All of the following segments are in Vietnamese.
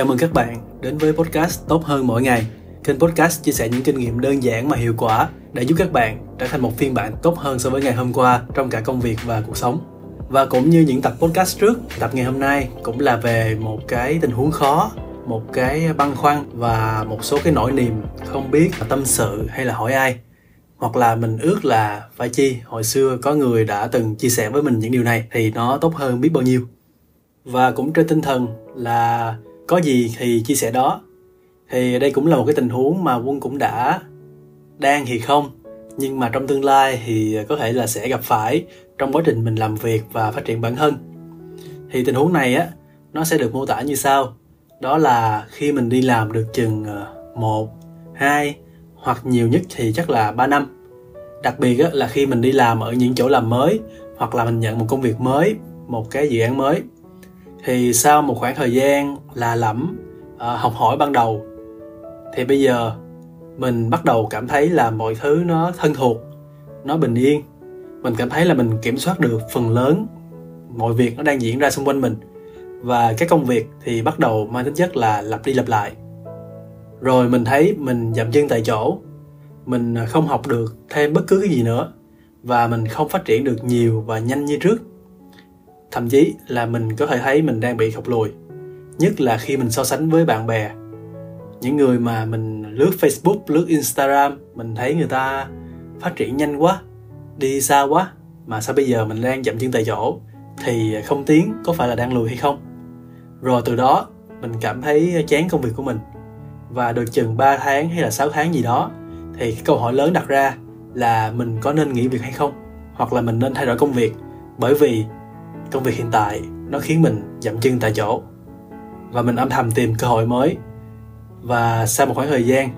Chào mừng các bạn đến với podcast Tốt hơn mỗi ngày. Kênh podcast chia sẻ những kinh nghiệm đơn giản mà hiệu quả để giúp các bạn trở thành một phiên bản tốt hơn so với ngày hôm qua trong cả công việc và cuộc sống. Và cũng như những tập podcast trước, tập ngày hôm nay cũng là về một cái tình huống khó, một cái băn khoăn và một số cái nỗi niềm không biết tâm sự hay là hỏi ai. Hoặc là mình ước là phải chi hồi xưa có người đã từng chia sẻ với mình những điều này thì nó tốt hơn biết bao nhiêu. Và cũng trên tinh thần là có gì thì chia sẻ đó. Thì đây cũng là một cái tình huống mà quân cũng đã đang thì không nhưng mà trong tương lai thì có thể là sẽ gặp phải trong quá trình mình làm việc và phát triển bản thân. Thì tình huống này á nó sẽ được mô tả như sau. Đó là khi mình đi làm được chừng ờ, một hai hoặc nhiều nhất thì chắc là 3 năm. Đặc biệt á, là khi mình đi làm ở những chỗ làm mới hoặc là mình nhận một công việc mới một cái dự án mới thì sau một khoảng thời gian là lẫm uh, học hỏi ban đầu thì bây giờ mình bắt đầu cảm thấy là mọi thứ nó thân thuộc nó bình yên. Mình cảm thấy là mình kiểm soát được phần lớn mọi việc nó đang diễn ra xung quanh mình. Và cái công việc thì bắt đầu mang tính chất là lặp đi lặp lại. Rồi mình thấy mình dậm chân tại chỗ mình không học được thêm bất cứ cái gì nữa và mình không phát triển được nhiều và nhanh như trước thậm chí là mình có thể thấy mình đang bị thụt lùi, nhất là khi mình so sánh với bạn bè. Những người mà mình lướt facebook, lướt instagram, mình thấy người ta phát triển nhanh quá, đi xa quá, mà sao bây giờ mình đang chậm chân tại chỗ, thì không tiến có phải là đang lùi hay không? Rồi từ đó, mình cảm thấy chán công việc của mình. Và được chừng 3 tháng hay là 6 tháng gì đó, thì cái câu hỏi lớn đặt ra là mình có nên nghỉ việc hay không? Hoặc là mình nên thay đổi công việc? Bởi vì công việc hiện tại nó khiến mình dậm chân tại chỗ. Và mình âm thầm tìm cơ hội mới. Và sau một khoảng thời gian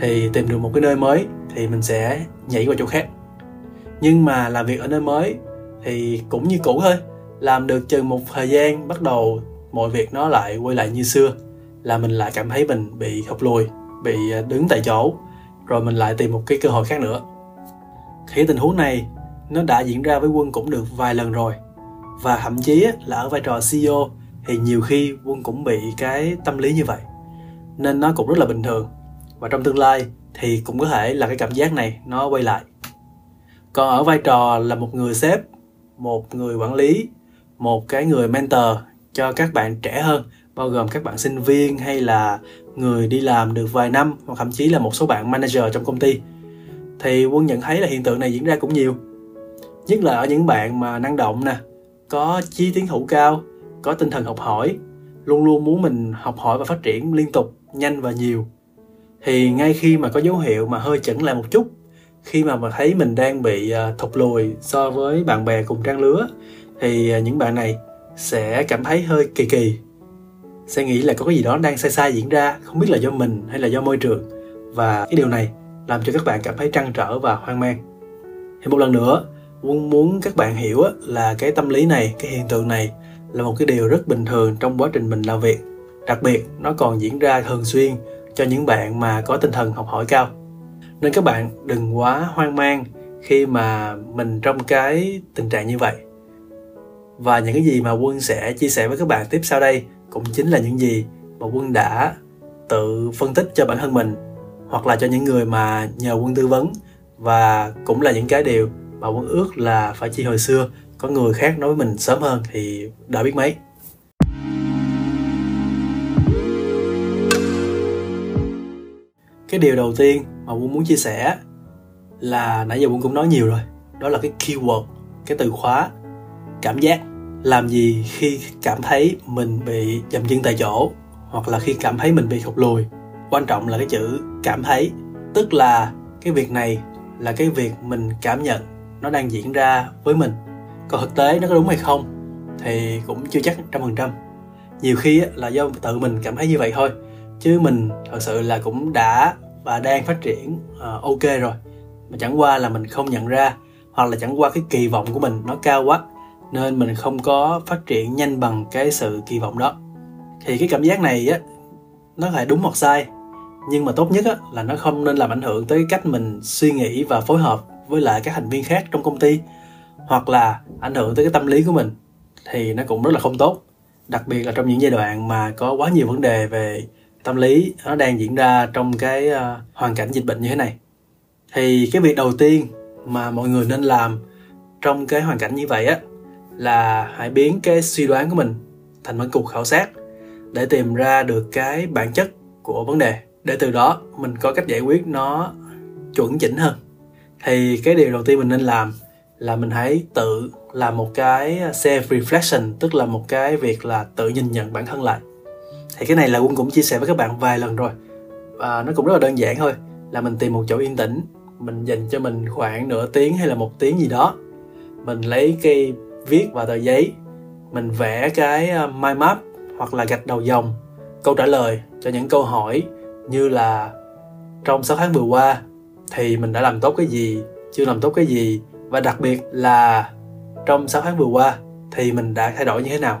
thì tìm được một cái nơi mới thì mình sẽ nhảy qua chỗ khác. Nhưng mà làm việc ở nơi mới thì cũng như cũ thôi. Làm được chừng một thời gian bắt đầu mọi việc nó lại quay lại như xưa. Là mình lại cảm thấy mình bị thụt lùi, bị à, đứng tại chỗ. Rồi mình lại tìm một cái cơ hội khác nữa. Thì tình huống này nó đã diễn ra với quân cũng được vài lần rồi và thậm chí là ở vai trò CEO thì nhiều khi quân cũng bị cái tâm lý như vậy. Nên nó cũng rất là bình thường. Và trong tương lai thì cũng có thể là cái cảm giác này nó quay lại. Còn ở vai trò là một người sếp, một người quản lý, một cái người mentor cho các bạn trẻ hơn, bao gồm các bạn sinh viên hay là người đi làm được vài năm hoặc thậm chí là một số bạn manager trong công ty, thì quân nhận thấy là hiện tượng này diễn ra cũng nhiều. Nhất là ở những bạn mà năng động nè có chi tiến thủ cao, có tinh thần học hỏi, luôn luôn muốn mình học hỏi và phát triển liên tục, nhanh và nhiều. Thì ngay khi mà có dấu hiệu mà hơi chững lại một chút, khi mà mà thấy mình đang bị à, thụt lùi so với bạn bè cùng trang lứa, thì à, những bạn này sẽ cảm thấy hơi kỳ kỳ. Sẽ nghĩ là có cái gì đó đang sai sai diễn ra, không biết là do mình hay là do môi trường. Và cái điều này làm cho các bạn cảm thấy trăn trở và hoang mang. Thì một lần nữa quân muốn các bạn hiểu là cái tâm lý này, cái hiện tượng này là một cái điều rất bình thường trong quá trình mình làm việc. Đặc biệt, nó còn diễn ra thường xuyên cho những bạn mà có tinh thần học hỏi cao. Nên các bạn đừng quá hoang mang khi mà mình trong cái tình trạng như vậy. Và những cái gì mà quân sẽ chia sẻ với các bạn tiếp sau đây cũng chính là những gì mà quân đã tự phân tích cho bản thân mình, hoặc là cho những người mà nhờ quân tư vấn. Và cũng là những cái điều mà muốn ước là phải chi hồi xưa, có người khác nói với mình sớm hơn thì đã biết mấy. Cái điều đầu tiên mà quân muốn chia sẻ là nãy giờ quân cũng nói nhiều rồi, đó là cái keyword, cái từ khóa, cảm giác. Làm gì khi cảm thấy mình bị dầm chân tại chỗ, hoặc là khi cảm thấy mình bị khục lùi. Quan trọng là cái chữ cảm thấy, tức là cái việc này là cái việc mình cảm nhận nó đang diễn ra với mình còn thực tế nó có đúng hay không thì cũng chưa chắc trăm phần trăm. Nhiều khi là do tự mình cảm thấy như vậy thôi chứ mình thật sự là cũng đã và đang phát triển uh, ok rồi. Mà chẳng qua là mình không nhận ra hoặc là chẳng qua cái kỳ vọng của mình nó cao quá nên mình không có phát triển nhanh bằng cái sự kỳ vọng đó. Thì cái cảm giác này á nó lại đúng hoặc sai nhưng mà tốt nhất á, là nó không nên làm ảnh hưởng tới cách mình suy nghĩ và phối hợp với lại các thành viên khác trong công ty hoặc là ảnh hưởng tới cái tâm lý của mình thì nó cũng rất là không tốt. Đặc biệt là trong những giai đoạn mà có quá nhiều vấn đề về tâm lý nó đang diễn ra trong cái uh, hoàn cảnh dịch bệnh như thế này. Thì cái việc đầu tiên mà mọi người nên làm trong cái hoàn cảnh như vậy á là hãy biến cái suy đoán của mình thành một cuộc khảo sát để tìm ra được cái bản chất của vấn đề. Để từ đó mình có cách giải quyết nó chuẩn chỉnh hơn thì cái điều đầu tiên mình nên làm là mình hãy tự làm một cái self reflection, tức là một cái việc là tự nhìn nhận bản thân lại. Thì cái này là quân cũng chia sẻ với các bạn vài lần rồi. Và nó cũng rất là đơn giản thôi, là mình tìm một chỗ yên tĩnh, mình dành cho mình khoảng nửa tiếng hay là một tiếng gì đó. Mình lấy cây viết và tờ giấy, mình vẽ cái à, mind map hoặc là gạch đầu dòng, câu trả lời cho những câu hỏi như là trong 6 tháng vừa qua thì mình đã làm tốt cái gì, chưa làm tốt cái gì? Và đặc biệt là trong 6 tháng vừa qua thì mình đã thay đổi như thế nào?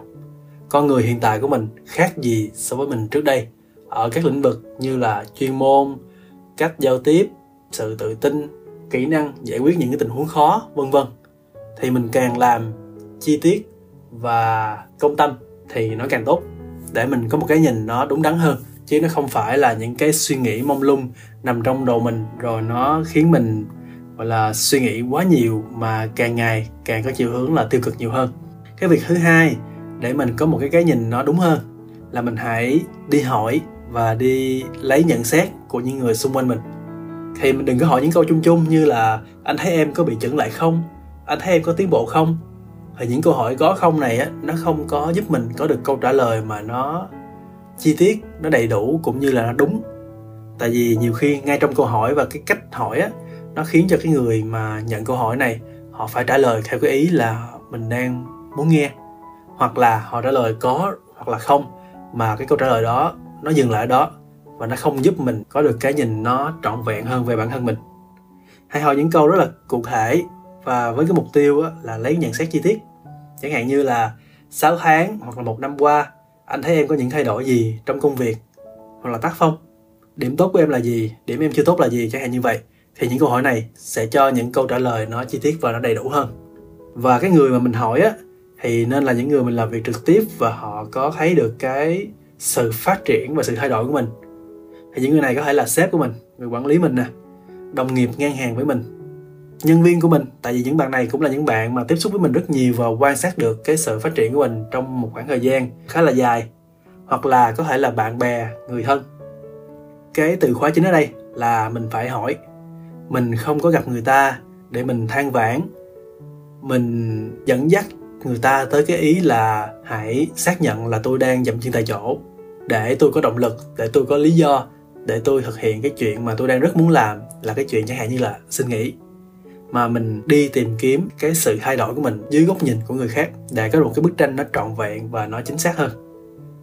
Con người hiện tại của mình khác gì so với mình trước đây? Ở các lĩnh vực như là chuyên môn, cách giao tiếp, sự tự tin, kỹ năng giải quyết những cái tình huống khó, vân vân. Thì mình càng làm chi tiết và công tâm thì nó càng tốt, để mình có một cái nhìn nó đúng đắn hơn chứ nó không phải là những cái suy nghĩ mông lung nằm trong đầu mình. Rồi nó khiến mình, gọi là, suy nghĩ quá nhiều mà càng ngày càng có chiều hướng là tiêu cực nhiều hơn. Cái việc thứ hai, để mình có một cái cái nhìn nó đúng hơn, là mình hãy đi hỏi và đi lấy nhận xét của những người xung quanh mình. Thì mình đừng có hỏi những câu chung chung như là, anh thấy em có bị chững lại không? Anh thấy em có tiến bộ không? Thì những câu hỏi có không này á, nó không có giúp mình có được câu trả lời mà nó chi tiết nó đầy đủ cũng như là nó đúng. Tại vì nhiều khi ngay trong câu hỏi và cái cách hỏi á, nó khiến cho cái người mà nhận câu hỏi này, họ phải trả lời theo cái ý là mình đang muốn nghe, hoặc là họ trả lời có hoặc là không, mà cái câu trả lời đó nó dừng lại ở đó và nó không giúp mình có được cái nhìn nó trọn vẹn hơn về bản thân mình. Hãy hỏi những câu rất là cụ thể và với cái mục tiêu là lấy nhận xét chi tiết. Chẳng hạn như là 6 tháng hoặc là một năm qua anh thấy em có những thay đổi gì trong công việc hoặc là tác phong? Điểm tốt của em là gì? Điểm em chưa tốt là gì? Chẳng hạn như vậy. Thì những câu hỏi này sẽ cho những câu trả lời nó chi tiết và nó đầy đủ hơn. Và cái người mà mình hỏi á, thì nên là những người mình làm việc trực tiếp và họ có thấy được cái sự phát triển và sự thay đổi của mình. Thì những người này có thể là sếp của mình, người quản lý mình nè, đồng nghiệp ngang hàng với mình nhân viên của mình. Tại vì những bạn này cũng là những bạn mà tiếp xúc với mình rất nhiều và quan sát được cái sự phát triển của mình trong một khoảng thời gian khá là dài. Hoặc là có thể là bạn bè, người thân. Cái từ khóa chính ở đây là mình phải hỏi. Mình không có gặp người ta để mình than vãn. Mình dẫn dắt người ta tới cái ý là hãy xác nhận là tôi đang dậm chân tại chỗ. Để tôi có động lực, để tôi có lý do, để tôi thực hiện cái chuyện mà tôi đang rất muốn làm là cái chuyện chẳng hạn như là xin nghỉ mà mình đi tìm kiếm cái sự thay đổi của mình dưới góc nhìn của người khác để có một cái bức tranh nó trọn vẹn và nó chính xác hơn.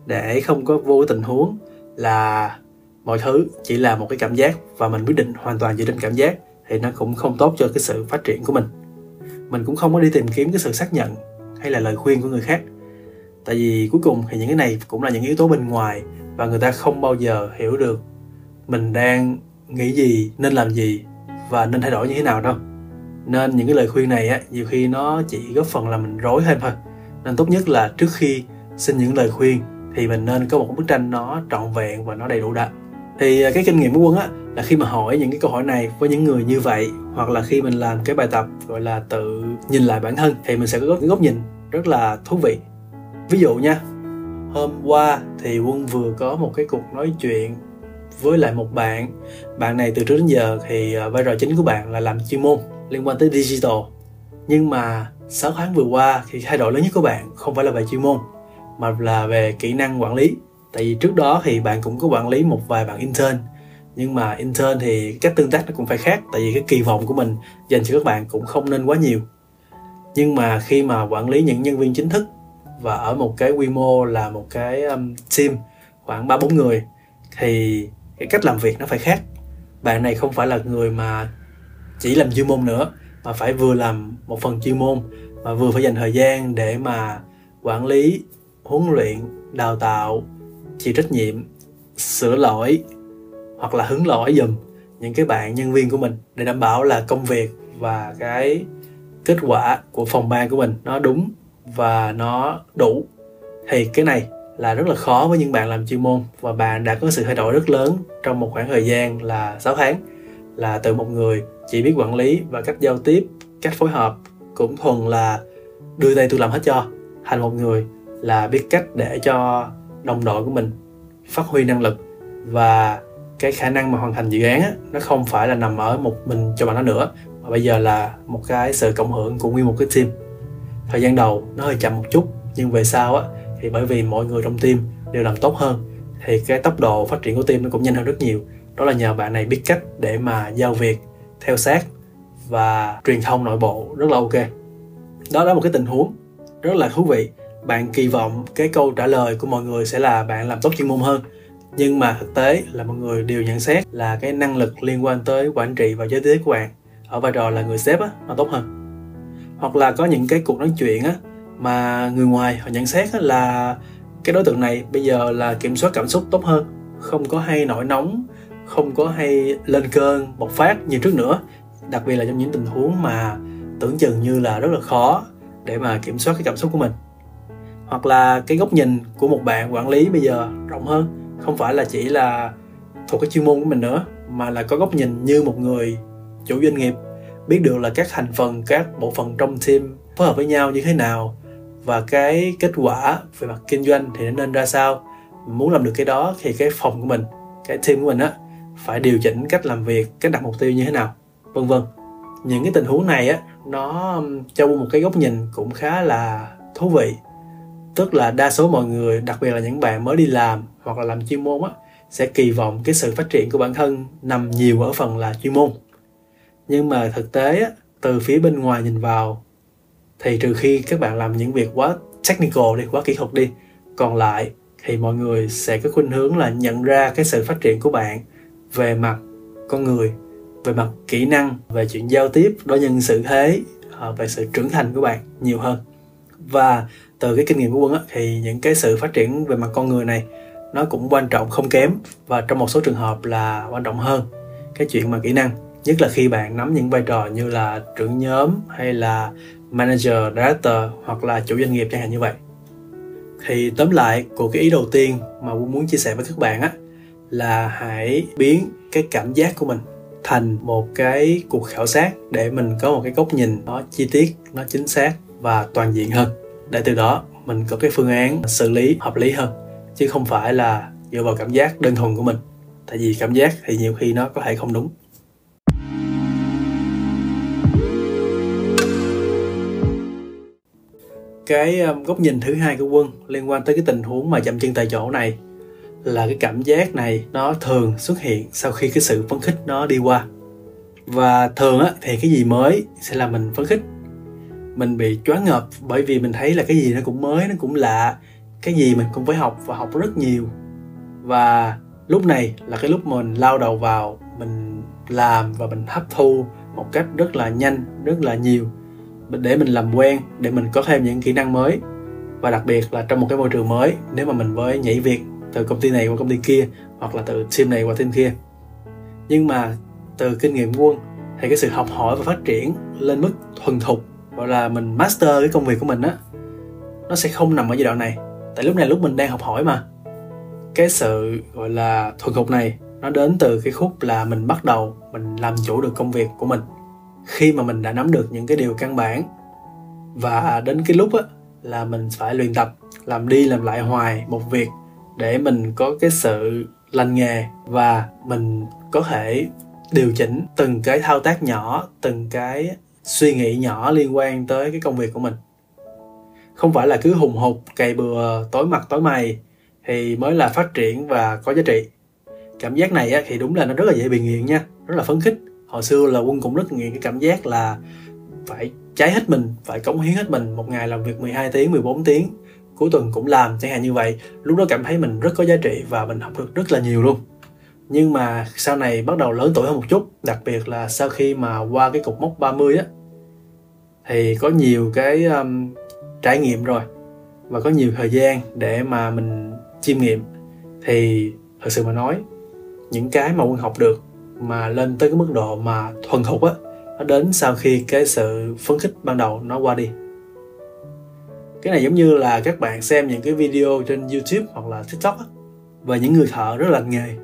Để không có vô tình huống là mọi thứ chỉ là một cái cảm giác và mình quyết định hoàn toàn dựa trên cảm giác thì nó cũng không tốt cho cái sự phát triển của mình. Mình cũng không có đi tìm kiếm cái sự xác nhận hay là lời khuyên của người khác. Tại vì cuối cùng thì những cái này cũng là những yếu tố bên ngoài và người ta không bao giờ hiểu được mình đang nghĩ gì, nên làm gì và nên thay đổi như thế nào đâu nên những cái lời khuyên này á, nhiều khi nó chỉ góp phần là mình rối thêm thôi. Nên tốt nhất là trước khi xin những lời khuyên thì mình nên có một bức tranh nó trọn vẹn và nó đầy đủ đã thì à, cái kinh nghiệm của quân á, là khi mà hỏi những cái câu hỏi này với những người như vậy, hoặc là khi mình làm cái bài tập, gọi là, tự nhìn lại bản thân, thì mình sẽ có cái góc nhìn rất là thú vị. Ví dụ nha, hôm qua thì quân vừa có một cái cuộc nói chuyện với lại một bạn. Bạn này từ trước đến giờ thì à, vai trò chính của bạn là làm chuyên môn liên quan tới digital. Nhưng mà 6 tháng vừa qua thì thay đổi lớn nhất của bạn không phải là về chuyên môn mà là về kỹ năng quản lý. Tại vì trước đó thì bạn cũng có quản lý một vài bạn intern nhưng mà intern thì cách tương tác nó cũng phải khác tại vì cái kỳ vọng của mình dành cho các bạn cũng không nên quá nhiều. Nhưng mà khi mà quản lý những nhân viên chính thức và ở một cái quy mô là một cái um, team khoảng ba bốn người thì cái cách làm việc nó phải khác. Bạn này không phải là người mà chỉ làm chuyên môn nữa, mà phải vừa làm một phần chuyên môn, mà vừa phải dành thời gian để mà quản lý, huấn luyện, đào tạo, chịu trách nhiệm, sửa lỗi, hoặc là hứng lỗi dùm những cái bạn, nhân viên của mình để đảm bảo là công việc và cái kết quả của phòng ban của mình nó đúng và nó đủ. Thì cái này là rất là khó với những bạn làm chuyên môn và bạn đã có sự thay đổi rất lớn trong một khoảng thời gian là 6 tháng là từ một người chỉ biết quản lý và cách giao tiếp cách phối hợp cũng thuần là đưa tay tôi làm hết cho thành một người là biết cách để cho đồng đội của mình phát huy năng lực và cái khả năng mà hoàn thành dự án á, nó không phải là nằm ở một mình cho bạn nó nữa mà bây giờ là một cái sự cộng hưởng của nguyên một cái team. Thời gian đầu nó hơi chậm một chút nhưng về sau á thì bởi vì mọi người trong team đều làm tốt hơn thì cái tốc độ phát triển của team nó cũng nhanh hơn rất nhiều đó là nhờ bạn này biết cách để mà giao việc theo sát và truyền thông nội bộ rất là ok. Đó là một cái tình huống rất là thú vị. Bạn kỳ vọng cái câu trả lời của mọi người sẽ là bạn làm tốt chuyên môn hơn. Nhưng mà thực tế là mọi người đều nhận xét là cái năng lực liên quan tới quản trị và giới tiếp của bạn ở vai trò là người sếp á, nó tốt hơn. Hoặc là có những cái cuộc nói chuyện á mà người ngoài họ nhận xét là cái đối tượng này bây giờ là kiểm soát cảm xúc tốt hơn, không có hay nổi nóng không có hay lên cơn bộc phát như trước nữa. Đặc biệt là trong những tình huống mà tưởng chừng như là rất là khó để mà kiểm soát cái cảm xúc của mình. Hoặc là cái góc nhìn của một bạn quản lý bây giờ rộng hơn, không phải là chỉ là thuộc cái chuyên môn của mình nữa, mà là có góc nhìn như một người chủ doanh nghiệp, biết được là các thành phần, các bộ phận trong team phối hợp với nhau như thế nào và cái kết quả về mặt kinh doanh thì nó nên ra sao. Muốn làm được cái đó thì cái phòng của mình, cái team của mình á phải điều chỉnh cách làm việc cách đặt mục tiêu như thế nào vân vân. Những cái tình huống này á nó cho một cái góc nhìn cũng khá là thú vị. Tức là đa số mọi người đặc biệt là những bạn mới đi làm hoặc là làm chuyên môn á sẽ kỳ vọng cái sự phát triển của bản thân nằm nhiều ở phần là chuyên môn. Nhưng mà thực tế á, từ phía bên ngoài nhìn vào thì trừ khi các bạn làm những việc quá technical đi quá kỹ thuật đi còn lại thì mọi người sẽ có khuynh hướng là nhận ra cái sự phát triển của bạn về mặt con người về mặt kỹ năng về chuyện giao tiếp đối nhân xử thế ờ, về sự trưởng thành của bạn nhiều hơn. Và từ cái kinh nghiệm của quân á, thì những cái sự phát triển về mặt con người này nó cũng quan trọng không kém và trong một số trường hợp là quan trọng hơn cái chuyện mà kỹ năng. Nhất là khi bạn nắm những vai trò như là trưởng nhóm hay là manager, director hoặc là chủ doanh nghiệp chẳng hạn như vậy. Thì tóm lại của cái ý đầu tiên mà Quân muốn chia sẻ với các bạn á là hãy biến cái cảm giác của mình thành một cái cuộc khảo sát để mình có một cái góc nhìn nó chi tiết, nó chính xác và toàn diện hơn. Để từ đó, mình có cái phương án xử lý hợp lý hơn, chứ không phải là dựa vào cảm giác đơn thuần của mình. Tại vì cảm giác thì nhiều khi nó có thể không đúng. Cái um, góc nhìn thứ hai của quân liên quan tới cái tình huống mà chậm chân tại chỗ này là cái cảm giác này nó thường xuất hiện sau khi cái sự phấn khích nó đi qua. Và thường á, thì cái gì mới sẽ làm mình phấn khích. Mình bị choáng ngợp bởi vì mình thấy là cái gì nó cũng mới, nó cũng lạ. Cái gì mình cũng phải học và học rất nhiều. Và lúc này là cái lúc mình lao đầu vào, mình làm và mình hấp thu một cách rất là nhanh, rất là nhiều. Để mình làm quen, để mình có thêm những kỹ năng mới. Và đặc biệt là trong một cái môi trường mới, nếu mà mình mới nhảy việc từ công ty này qua công ty kia, hoặc là từ team này qua team kia. Nhưng mà từ kinh nghiệm quân thì cái sự học hỏi và phát triển lên mức thuần thục, gọi là mình master cái công việc của mình á, nó sẽ không nằm ở giai đoạn này. Tại lúc này lúc mình đang học hỏi mà. Cái sự, gọi là, thuần thục này nó đến từ cái khúc là mình bắt đầu mình làm chủ được công việc của mình. Khi mà mình đã nắm được những cái điều căn bản, và đến cái lúc á, là mình phải luyện tập, làm đi làm lại hoài một việc để mình có cái sự lành nghề và mình có thể điều chỉnh từng cái thao tác nhỏ từng cái suy nghĩ nhỏ liên quan tới cái công việc của mình. Không phải là cứ hùng hục cày bừa tối mặt tối mày thì mới là phát triển và có giá trị. Cảm giác này á, thì đúng là nó rất là dễ bị nghiện nha rất là phấn khích. Hồi xưa là quân cũng rất nghiện cái cảm giác là phải cháy hết mình phải cống hiến hết mình một ngày làm việc 12 tiếng 14 tiếng cuối tuần cũng làm chẳng hạn như vậy lúc đó cảm thấy mình rất có giá trị và mình học được rất là nhiều luôn. Nhưng mà sau này bắt đầu lớn tuổi hơn một chút đặc biệt là sau khi mà qua cái cục mốc 30 á thì có nhiều cái um, trải nghiệm rồi và có nhiều thời gian để mà mình chiêm nghiệm. Thì thật sự mà nói những cái mà quân học được mà lên tới cái mức độ mà thuần thục á nó đến sau khi cái sự phấn khích ban đầu nó qua đi cái này giống như là các bạn xem những cái video trên youtube hoặc là tiktok á, về những người thợ rất lành nghề.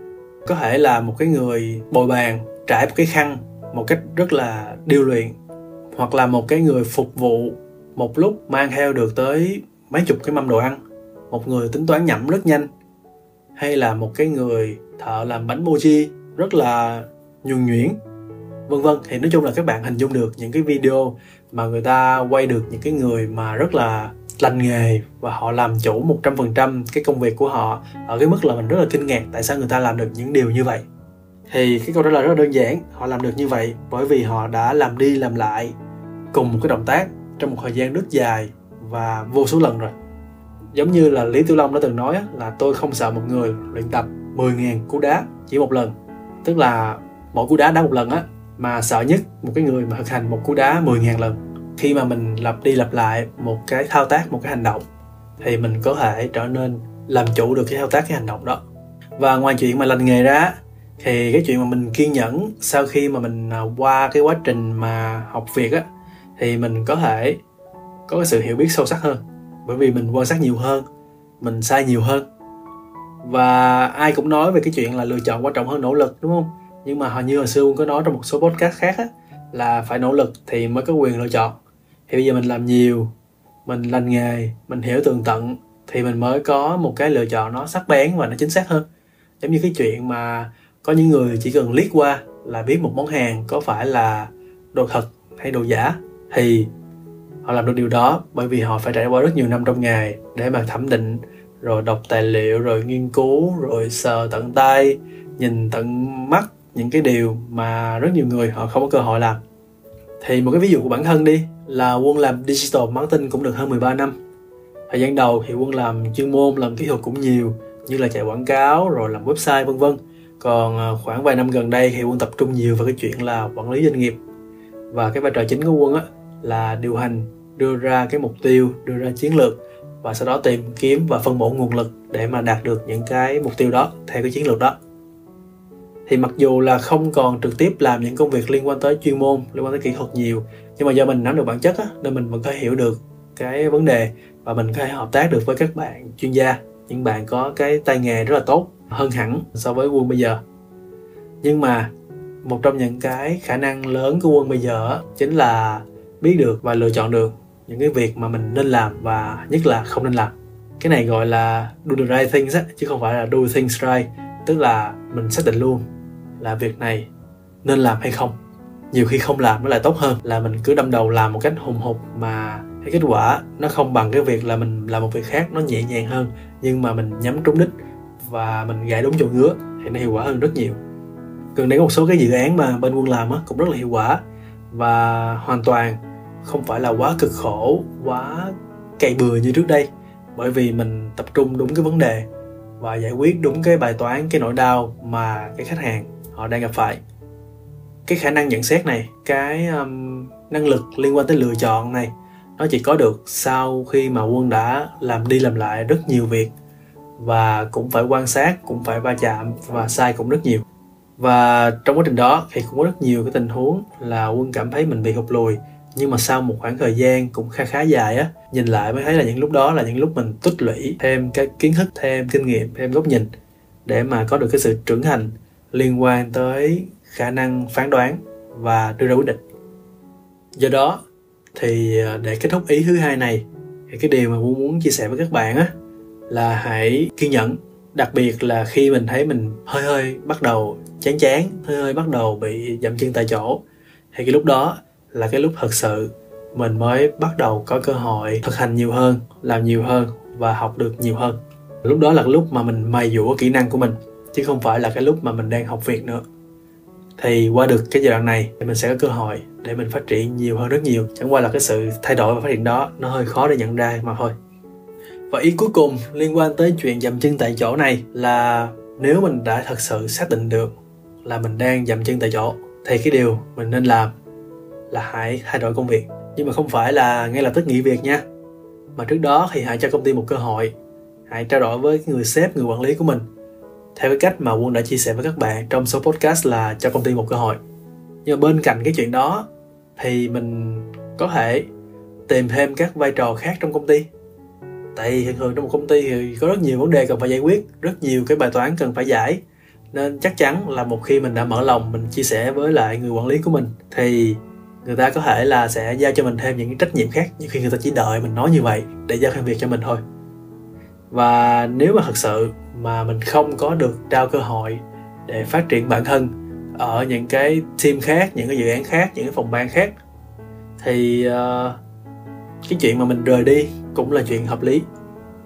Có thể là một cái người bồi bàn trải một cái khăn một cách rất là điêu luyện hoặc là một cái người phục vụ một lúc mang theo được tới mấy chục cái mâm đồ ăn. Một người tính toán nhẩm rất nhanh. Hay là một cái người thợ làm bánh mochi rất là nhuần nhuyễn vân vân. Thì nói chung là các bạn hình dung được những cái video mà người ta quay được những cái người mà rất là lành nghề và họ làm chủ 100% cái công việc của họ ở cái mức là mình rất là kinh ngạc tại sao người ta làm được những điều như vậy. Thì cái câu trả lời rất là đơn giản, họ làm được như vậy bởi vì họ đã làm đi làm lại cùng một cái động tác trong một thời gian rất dài và vô số lần rồi. Giống như là Lý Tiểu Long đã từng nói là tôi không sợ một người luyện tập 10.000 cú đá chỉ một lần. Tức là mỗi cú đá đá một lần á, mà sợ nhất một cái người mà thực hành một cú đá 10.000 lần khi mà mình lặp đi lặp lại một cái thao tác, một cái hành động, thì mình có thể trở nên làm chủ được cái thao tác, cái hành động đó. Và ngoài chuyện mà lành nghề ra, thì cái chuyện mà mình kiên nhẫn sau khi mà mình à, qua cái quá trình mà học việc á, thì mình có thể có cái sự hiểu biết sâu sắc hơn. Bởi vì mình quan sát nhiều hơn, mình sai nhiều hơn. Và ai cũng nói về cái chuyện là lựa chọn quan trọng hơn nỗ lực, đúng không? Nhưng mà hồi như hồi xưa cũng có nói trong một số podcast khác á, là phải nỗ lực thì mới có quyền lựa chọn thì bây giờ mình làm nhiều, mình lành nghề, mình hiểu tường tận thì mình mới có một cái lựa chọn nó sắc bén và nó chính xác hơn. Giống như cái chuyện mà có những người chỉ cần liếc qua là biết một món hàng có phải là đồ thật hay đồ giả thì họ làm được điều đó bởi vì họ phải trải qua rất nhiều năm trong nghề để mà thẩm định, rồi đọc tài liệu, rồi nghiên cứu, rồi sờ tận tay, nhìn tận mắt những cái điều mà rất nhiều người họ không có cơ hội làm thì một cái ví dụ của bản thân đi, là quân làm digital marketing cũng được hơn 13 năm. Thời gian đầu thì quân làm chuyên môn, làm kỹ thuật cũng nhiều, như là chạy quảng cáo, rồi làm website, vân vân. Còn ờ, khoảng vài năm gần đây thì quân tập trung nhiều vào cái chuyện là quản lý doanh nghiệp. Và cái vai trò chính của quân á, là điều hành, đưa ra cái mục tiêu, đưa ra chiến lược, và sau đó tìm kiếm và phân bổ nguồn lực để mà đạt được những cái mục tiêu đó theo cái chiến lược đó thì mặc dù là không còn trực tiếp làm những công việc liên quan tới chuyên môn liên quan tới kỹ thuật nhiều nhưng mà do mình nắm được bản chất á, nên mình vẫn có hiểu được cái vấn đề và mình có thể hợp tác được với các bạn chuyên gia những bạn có cái tay nghề rất là tốt hơn hẳn so với quân bây giờ. Nhưng mà một trong những cái khả năng lớn của quân bây giờ chính là biết được và lựa chọn được những cái việc mà mình nên làm và nhất là không nên làm. Cái này gọi là do the right things á, chứ không phải là do things right tức là mình xác định luôn là việc này nên làm hay không. Nhiều khi không làm nó lại tốt hơn, là mình cứ đâm đầu làm một cách hùng hục mà cái kết quả nó không bằng cái việc là mình làm một việc khác nó nhẹ nhàng hơn, nhưng mà mình nhắm trúng đích và mình gãi đúng chỗ ngứa thì nó hiệu quả hơn rất nhiều. Gần đây có một số cái dự án mà bên quân làm á, cũng rất là hiệu quả và hoàn toàn không phải là quá cực khổ, quá cày bừa như trước đây, bởi vì mình tập trung đúng cái vấn đề và giải quyết đúng cái bài toán, cái nỗi đau mà cái khách hàng họ đang gặp phải. Cái khả năng nhận xét này cái um, năng lực liên quan tới lựa chọn này nó chỉ có được sau khi mà quân đã làm đi làm lại rất nhiều việc và cũng phải quan sát cũng phải va chạm và sai cũng rất nhiều. Và trong quá trình đó thì cũng có rất nhiều cái tình huống là quân cảm thấy mình bị hụt lùi nhưng mà sau một khoảng thời gian cũng khá khá dài á nhìn lại mới thấy là những lúc đó là những lúc mình tích lũy thêm cái kiến thức thêm kinh nghiệm thêm góc nhìn để mà có được cái sự trưởng thành liên quan tới khả năng phán đoán và đưa ra quyết định. Do đó, thì ờ, để kết thúc ý thứ hai này, thì cái điều mà muốn muốn chia sẻ với các bạn á, là hãy kiên nhẫn. Đặc biệt là khi mình thấy mình hơi hơi bắt đầu chán chán, hơi hơi bắt đầu bị dậm chân tại chỗ, thì cái lúc đó là cái lúc thật sự mình mới bắt đầu có cơ hội thực hành nhiều hơn, làm nhiều hơn và học được nhiều hơn. Lúc đó là cái lúc mà mình mài dũa kỹ năng của mình chứ không phải là cái lúc mà mình đang học việc nữa. Thì qua được cái giai đoạn này thì mình sẽ có cơ hội để mình phát triển nhiều hơn rất nhiều. Chẳng qua là cái sự thay đổi và phát triển đó nó hơi khó để nhận ra mà thôi. Và ý cuối cùng liên quan tới chuyện dậm chân tại chỗ này là nếu mình đã thật sự xác định được là mình đang dậm chân tại chỗ, thì cái điều mình nên làm là hãy thay đổi công việc. Nhưng mà không phải là ngay lập tức nghỉ việc nha. Mà trước đó thì hãy cho công ty một cơ hội. Hãy trao đổi với người sếp, người quản lý của mình theo cái cách mà quân đã chia sẻ với các bạn trong số podcast là cho công ty một cơ hội. Nhưng mà bên cạnh cái chuyện đó, thì mình có thể tìm thêm các vai trò khác trong công ty. Tại thường thường trong một công ty thì có rất nhiều vấn đề cần phải giải quyết, rất nhiều cái bài toán cần phải giải. Nên chắc chắn là một khi mình đã mở lòng, mình chia sẻ với lại người quản lý của mình, thì người ta có thể là sẽ giao cho mình thêm những trách nhiệm khác nhưng khi người ta chỉ đợi mình nói như vậy để giao thêm việc cho mình thôi và nếu mà thật sự mà mình không có được trao cơ hội để phát triển bản thân ở những cái team khác những cái dự án khác những cái phòng ban khác thì uh, cái chuyện mà mình rời đi cũng là chuyện hợp lý.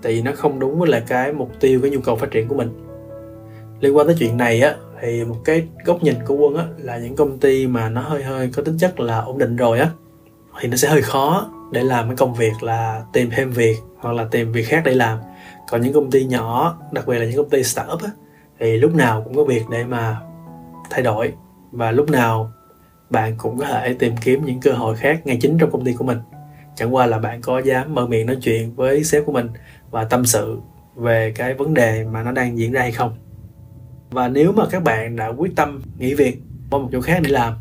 Tại vì nó không đúng với lại cái mục tiêu cái nhu cầu phát triển của mình. Liên quan tới chuyện này á thì một cái góc nhìn của quân á là những công ty mà nó hơi hơi có tính chất là ổn định rồi á thì nó sẽ hơi khó để làm cái công việc là tìm thêm việc hoặc là tìm việc khác để làm còn những công ty nhỏ, đặc biệt là những công ty startup á, thì lúc nào cũng có việc để mà thay đổi. Và lúc nào bạn cũng có thể tìm kiếm những cơ hội khác ngay chính trong công ty của mình. Chẳng qua là bạn có dám mở miệng nói chuyện với sếp của mình và tâm sự về cái vấn đề mà nó đang diễn ra hay không. Và nếu mà các bạn đã quyết tâm nghỉ việc qua một chỗ khác để làm,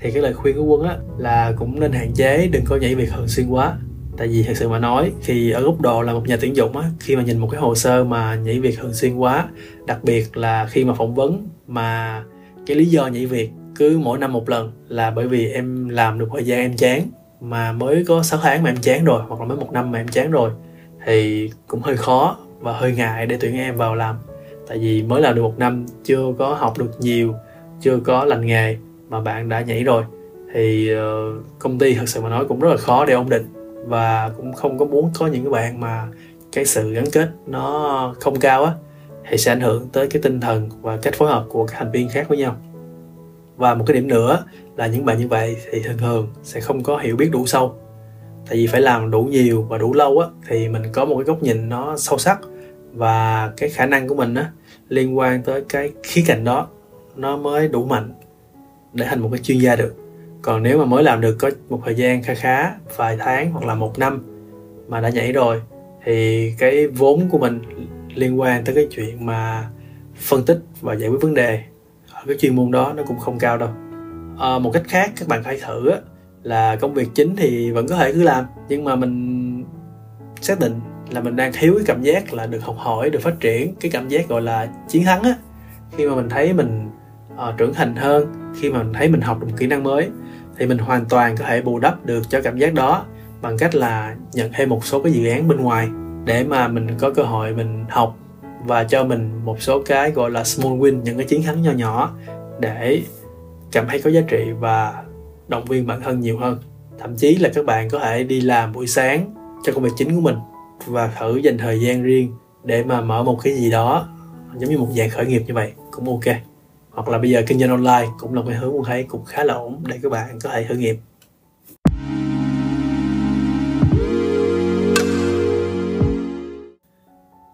thì cái lời khuyên của quân á, là cũng nên hạn chế, đừng có nhảy việc thường xuyên quá tại vì thật sự mà nói thì ở góc độ là một nhà tuyển dụng á, khi mà nhìn một cái hồ sơ mà nhảy việc thường xuyên quá, đặc biệt là khi mà phỏng vấn mà cái lý do nhảy việc cứ mỗi năm một lần là bởi vì em làm được thời gian em chán, mà mới có 6 tháng mà em chán rồi, hoặc là mới một năm mà em chán rồi, thì cũng hơi khó và hơi ngại để tuyển em vào làm. Tại vì mới làm được một năm, chưa có học được nhiều, chưa có lành nghề mà bạn đã nhảy rồi, thì ờ, công ty thật sự mà nói cũng rất là khó để ổn định và cũng không có muốn có những cái bạn mà cái sự gắn kết nó không cao á, thì sẽ ảnh hưởng tới cái tinh thần và cách phối hợp của các thành viên khác với nhau. Và một cái điểm nữa là những bạn như vậy thì thường thường sẽ không có hiểu biết đủ sâu. Tại vì phải làm đủ nhiều và đủ lâu á, thì mình có một cái góc nhìn nó sâu sắc. Và cái khả năng của mình á, liên quan tới cái khía cạnh đó, nó mới đủ mạnh để thành một cái chuyên gia được còn nếu mà mới làm được có một thời gian khá khá vài tháng hoặc là một năm mà đã nhảy rồi thì cái vốn của mình liên quan tới cái chuyện mà phân tích và giải quyết vấn đề ở cái chuyên môn đó nó cũng không cao đâu. À, một cách khác các bạn phải thử á, là công việc chính thì vẫn có thể cứ làm nhưng mà mình xác định là mình đang thiếu cái cảm giác là được học hỏi được phát triển cái cảm giác gọi là chiến thắng á. Khi mà mình thấy mình uh, trưởng thành hơn khi mà mình thấy mình học được một kỹ năng mới thì mình hoàn toàn có thể bù đắp được cho cảm giác đó bằng cách là nhận thêm một số cái dự án bên ngoài để mà mình có cơ hội mình học và cho mình một số cái gọi là small win, những cái chiến thắng nhỏ nhỏ để cảm thấy có giá trị và động viên bản thân nhiều hơn. Thậm chí là các bạn có thể đi làm buổi sáng cho công việc chính của mình và thử dành thời gian riêng để mà mở một cái gì đó, giống như một dạng khởi nghiệp như vậy, cũng ok hoặc là bây giờ kinh doanh online cũng là một hướng mình thấy cũng khá là ổn để các bạn có thể thử nghiệm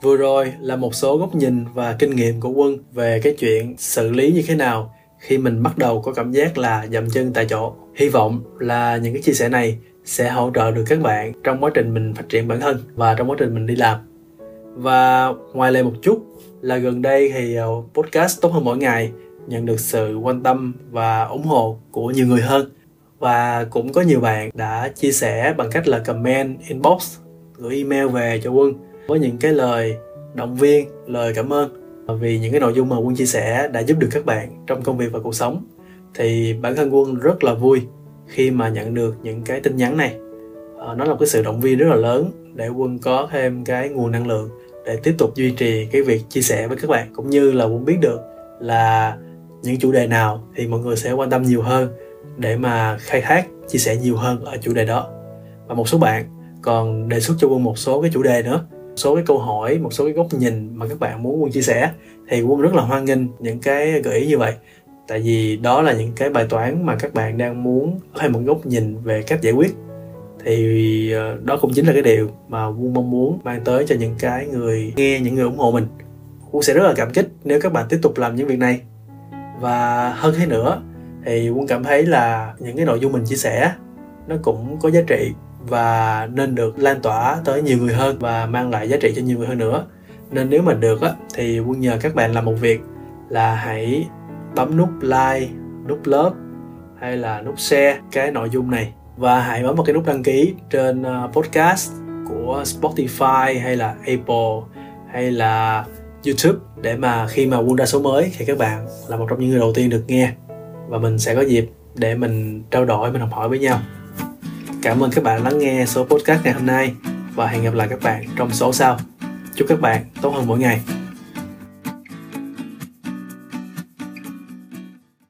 Vừa rồi là một số góc nhìn và kinh nghiệm của Quân về cái chuyện xử lý như thế nào khi mình bắt đầu có cảm giác là dậm chân tại chỗ. Hy vọng là những cái chia sẻ này sẽ hỗ trợ được các bạn trong quá trình mình phát triển bản thân và trong quá trình mình đi làm. Và ngoài lề một chút, là gần đây thì ờ, podcast tốt hơn mỗi ngày nhận được sự quan tâm và ủng hộ của nhiều người hơn. Và cũng có nhiều bạn đã chia sẻ bằng cách là comment, inbox, gửi email về cho quân với những cái lời động viên, lời cảm ơn. Vì những cái nội dung mà quân chia sẻ đã giúp được các bạn trong công việc và cuộc sống, thì bản thân quân rất là vui khi mà nhận được những cái tin nhắn này. Ờ, nó là một cái sự động viên rất là lớn để quân có thêm cái nguồn năng lượng để tiếp tục duy trì cái việc chia sẻ với các bạn. Cũng như là quân biết được là những chủ đề nào thì mọi người sẽ quan tâm nhiều hơn để mà khai thác, chia sẻ nhiều hơn ở chủ đề đó. Và một số bạn còn đề xuất cho quân một số cái chủ đề nữa số cái câu hỏi, một số cái góc nhìn mà các bạn muốn quân chia sẻ thì quân rất là hoan nghênh những cái gợi ý như vậy. Tại vì đó là những cái bài toán mà các bạn đang muốn hay một góc nhìn về cách giải quyết. Thì ờ, đó cũng chính là cái điều mà quân mong muốn mang tới cho những cái người nghe, những người ủng hộ mình. Quân sẽ rất là cảm kích nếu các bạn tiếp tục làm những việc này và hơn thế nữa, thì quân cảm thấy là những cái nội dung mình chia sẻ, nó cũng có giá trị và nên được lan tỏa tới nhiều người hơn và mang lại giá trị cho nhiều người hơn nữa. Nên nếu mà được á, thì quân nhờ các bạn làm một việc là hãy bấm nút like, nút love hay là nút share cái nội dung này. Và hãy bấm vào cái nút đăng ký trên ờ, podcast của Spotify hay là Apple hay là YouTube để mà khi mà quân ra số mới thì các bạn là một trong những người đầu tiên được nghe. Và mình sẽ có dịp để mình trao đổi, mình học hỏi với nhau. Cảm ơn các bạn lắng nghe số podcast ngày hôm nay và hẹn gặp lại các bạn trong số sau. Chúc các bạn tốt hơn mỗi ngày.